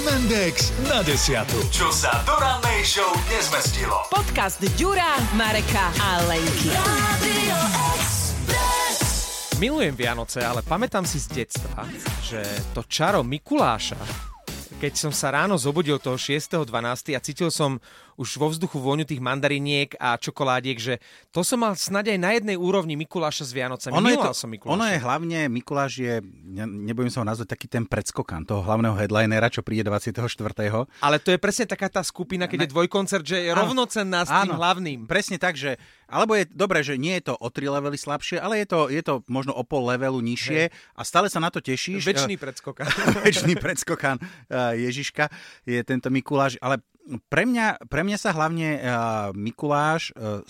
M&X na desiatu. Čo sa do rannej show nezmestilo. Podcast Ďura, Mareka a Lenky. Milujem Vianoce, ale pamätám si z detstva, že to čaro Mikuláša, keď som sa ráno zobudil toho 6.12. a cítil som už vo vzduchu vôňu tých mandariniek a čokoládiek, že to som mal snad aj na jednej úrovni Mikuláša s Vianocami. Ono je, to, som Mikuláša. ono je hlavne, Mikuláš je, ne, nebudem sa ho nazvať, taký ten predskokan toho hlavného headlinera, čo príde 24. Ale to je presne taká tá skupina, keď ne. je dvojkoncert, že je rovnocenná s tým hlavným. Presne tak, že alebo je dobré, že nie je to o 3 levely slabšie, ale je to, je to možno o pol levelu nižšie Hej. a stále sa na to tešíš. Večný predskokan. Večný predskokan Ježiška je tento Mikuláš, ale pre mňa, pre mňa sa hlavne uh, Mikuláš uh,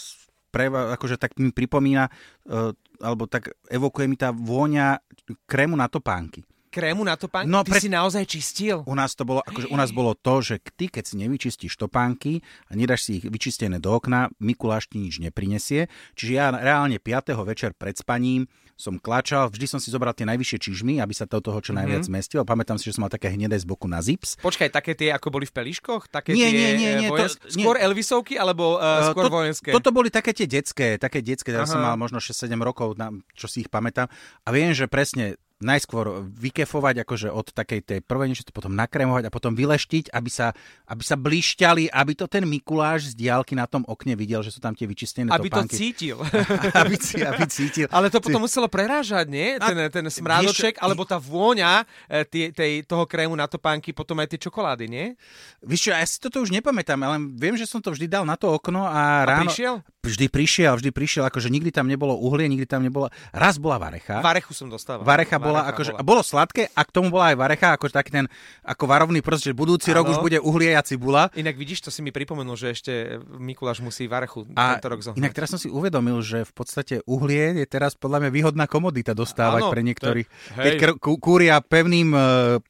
pre, akože tak mi pripomína, uh, alebo tak evokuje mi tá vôňa krému na topánky krému na topánky? No, ty pre... si naozaj čistil? U nás to bolo, akože u nás bolo to, že ty, keď si nevyčistíš topánky a nedáš si ich vyčistené do okna, Mikuláš ti nič neprinesie. Čiže ja reálne 5. večer pred spaním som klačal, vždy som si zobral tie najvyššie čižmy, aby sa to toho čo najviac mm-hmm. zmestil. Pamätám si, že som mal také hnedé z boku na zips. Počkaj, také tie, ako boli v peliškoch? Také nie, tie nie, nie, nie, vojensk... to, nie. Skôr Elvisovky, alebo uh, skôr to, vojenské? Toto boli také tie detské, také detské, ja som mal možno 6-7 rokov, na, čo si ich pamätám. A viem, že presne najskôr vykefovať akože od takej tej prvej niečo, potom nakrémovať a potom vyleštiť, aby sa, aby sa blišťali, aby to ten Mikuláš z diálky na tom okne videl, že sú tam tie vyčistené aby topánky. to cítil. aby, aby cítil. Ale to potom muselo prerážať, nie? Ten, ten smrádoček, vieš, alebo tá vôňa e, tej, tej, toho krému na topánky, potom aj tie čokolády, nie? Víš čo, ja si toto už nepamätám, ale viem, že som to vždy dal na to okno a, a ráno... prišiel? Vždy prišiel, vždy prišiel, akože nikdy tam nebolo uhlie, nikdy tam nebola... Raz bola varecha. Varechu som dostával. Varecha bola, varecha akože, bola. bolo sladké a k tomu bola aj varecha, akože taký ten, ako varovný prst, že budúci ano. rok už bude uhlie a cibula. Inak vidíš, to si mi pripomenul, že ešte Mikuláš musí varechu a tento rok zohnať. Inak teraz som si uvedomil, že v podstate uhlie je teraz podľa mňa výhodná komodita dostávať ano, pre niektorých. To, Keď kúria pevným uh,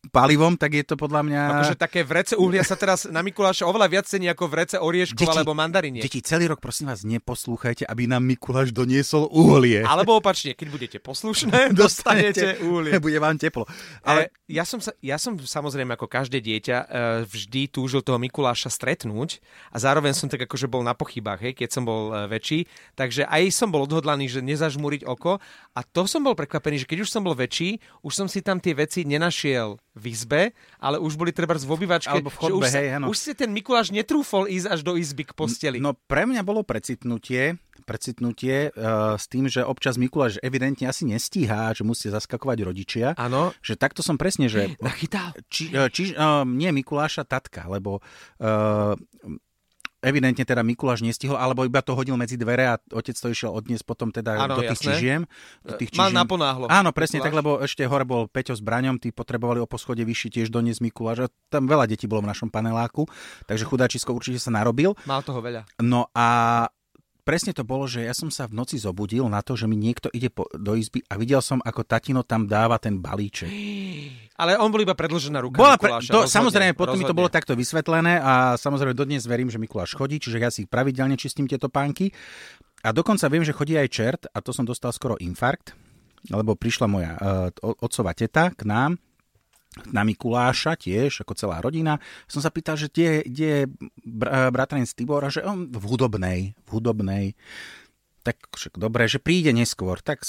palivom, tak je to podľa mňa... Akože také vrece uhlia sa teraz na Mikuláša oveľa viac cení ako vrece orieškov alebo mandariniek. Deti, celý rok prosím vás, neposlúchajte, aby nám Mikuláš doniesol uhlie. Alebo opačne, keď budete poslušné, dostanete uhlie. Bude vám teplo. Ale e, ja, som sa, ja som samozrejme ako každé dieťa e, vždy túžil toho Mikuláša stretnúť a zároveň som tak akože bol na pochybách, hej, keď som bol e, väčší. Takže aj som bol odhodlaný, že nezažmúriť oko a to som bol prekvapený, že keď už som bol väčší, už som si tam tie veci nenašiel v izbe, ale už boli treba v obývačke. Alebo v chodbe, už, hej, už si ten Mikuláš netrúfol ísť až do izby k posteli. No pre mňa bolo precitnutie, precitnutie uh, s tým, že občas Mikuláš evidentne asi nestíhá, že musí zaskakovať rodičia. Áno. Že takto som presne, že... Nachytal. Či, uh, či, uh, nie Mikuláša, tatka, lebo uh, evidentne teda Mikuláš nestihol, alebo iba to hodil medzi dvere a otec to išiel odniesť potom teda ano, do tých jasné. čižiem. Do tých čižiem. Mal naponáhlo. Áno, presne Mikuláš. tak, lebo ešte hore bol Peťo s Braňom, tí potrebovali o poschode vyššie tiež doniesť Mikuláš. Tam veľa detí bolo v našom paneláku, takže chudáčisko určite sa narobil. Mal toho veľa. No a presne to bolo, že ja som sa v noci zobudil na to, že mi niekto ide po, do izby a videl som, ako tatino tam dáva ten balíček. Ale on bol iba predlžená ruka Bola pre, to, rozhodne, samozrejme, potom rozhodne. mi to bolo takto vysvetlené a samozrejme dodnes verím, že Mikuláš chodí, čiže ja si pravidelne čistím tieto pánky. A dokonca viem, že chodí aj čert a to som dostal skoro infarkt, lebo prišla moja uh, otcová teta k nám na Mikuláša tiež, ako celá rodina. Som sa pýtal, že kde, kde je br- bratranec Tibor a že on v hudobnej, v hudobnej. Tak však dobre, že príde neskôr. Tak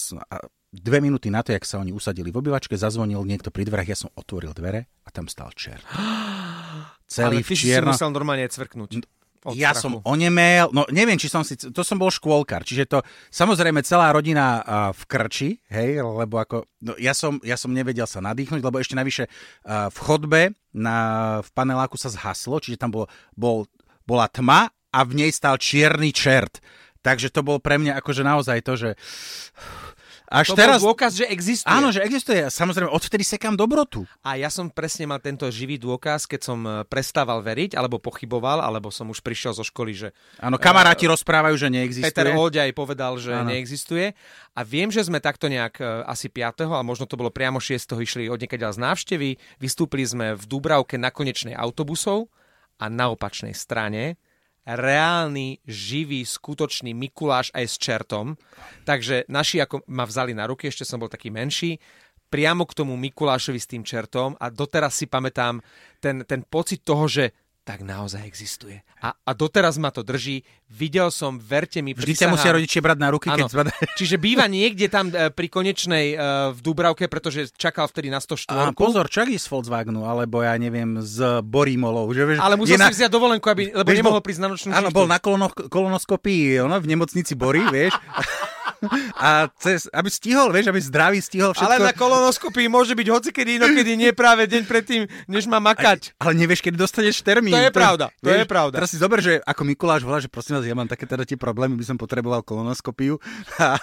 dve minúty na to, jak sa oni usadili v obyvačke, zazvonil niekto pri dverách, ja som otvoril dvere a tam stal čert. Celý Ale ty čierno... si musel normálne cvrknúť. Od ja strachu. som onemel, no neviem, či som si, to som bol škôlkar, čiže to samozrejme celá rodina uh, v krči, hej, lebo ako, no ja som, ja som nevedel sa nadýchnuť, lebo ešte navyše uh, v chodbe na, v paneláku sa zhaslo, čiže tam bol, bol, bola tma a v nej stal čierny čert. Takže to bol pre mňa akože naozaj to, že až to teraz... bol dôkaz, že existuje. Áno, že existuje. Samozrejme, odvtedy sekám dobrotu. A ja som presne mal tento živý dôkaz, keď som e, prestával veriť, alebo pochyboval, alebo som už prišiel zo školy, že... Áno, kamaráti uh, rozprávajú, že neexistuje. Peter Oľďaj povedal, že áno. neexistuje. A viem, že sme takto nejak uh, asi 5. a možno to bolo priamo 6. išli od z návštevy. Vystúpili sme v Dúbravke na konečnej autobusov a na opačnej strane reálny, živý, skutočný Mikuláš aj s čertom. Takže naši ako ma vzali na ruky, ešte som bol taký menší, priamo k tomu Mikulášovi s tým čertom a doteraz si pamätám ten, ten pocit toho, že tak naozaj existuje. A, a doteraz ma to drží. Videl som, verte mi, Vždy sa musia rodičia brať na ruky, keď zbada... Čiže býva niekde tam e, pri konečnej uh, v Dubravke, pretože čakal vtedy na 104. A pozor, čak z Volkswagenu, alebo ja neviem, z Borimolov. Že, vieš, Ale musel si na... vziať dovolenku, aby, lebo vieš, nemohol bol, prísť na nočnú Áno, bol na kolono, kolonoskopii ono, v nemocnici Bory, vieš. A cez, aby stihol, vieš, aby zdravý stihol všetko. Ale na kolonoskopii môže byť hocikedy inokedy, nie práve deň predtým, než má makať. Ale, ale nevieš, kedy dostaneš termín. To je to, pravda, to vieš, je pravda. Teraz si zober, že ako Mikuláš volá, že prosím vás, ja mám také teda tie problémy, by som potreboval kolonoskopiu. A,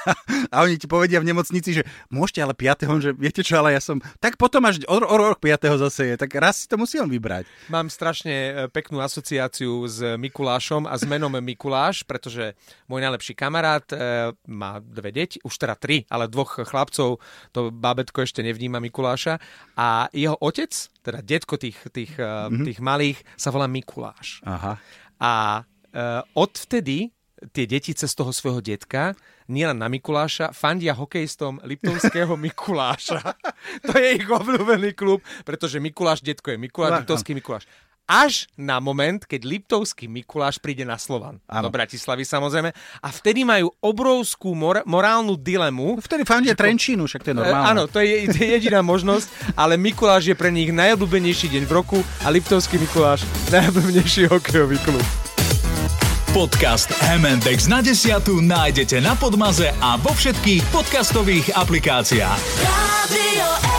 a oni ti povedia v nemocnici, že môžete ale 5. že viete čo, ale ja som... Tak potom až o, o rok 5. zase je, tak raz si to musím vybrať. Mám strašne e, peknú asociáciu s Mikulášom a s menom Mikuláš, pretože môj najlepší kamarát e, má dve deti, už teda tri, ale dvoch chlapcov, to bábetko ešte nevníma Mikuláša. A jeho otec, teda detko tých, tých, mm-hmm. tých malých, sa volá Mikuláš. Aha. A uh, odvtedy tie deti cez toho svojho detka nielen na Mikuláša, fandia hokejistom Liptovského Mikuláša. to je ich obľúbený klub, pretože Mikuláš, detko je Mikuláš, Liptovský Mikuláš až na moment, keď Liptovský Mikuláš príde na Slovan. Ano. Do Bratislavy samozrejme. A vtedy majú obrovskú mor- morálnu dilemu. Vtedy fandia ko... Trenčínu, však to je normálne. Áno, to je, to je jediná možnosť, ale Mikuláš je pre nich najobľúbenejší deň v roku a Liptovský Mikuláš najobľúbenejší hokejový klub. Podcast MNDX na desiatu nájdete na Podmaze a vo všetkých podcastových aplikáciách. Radio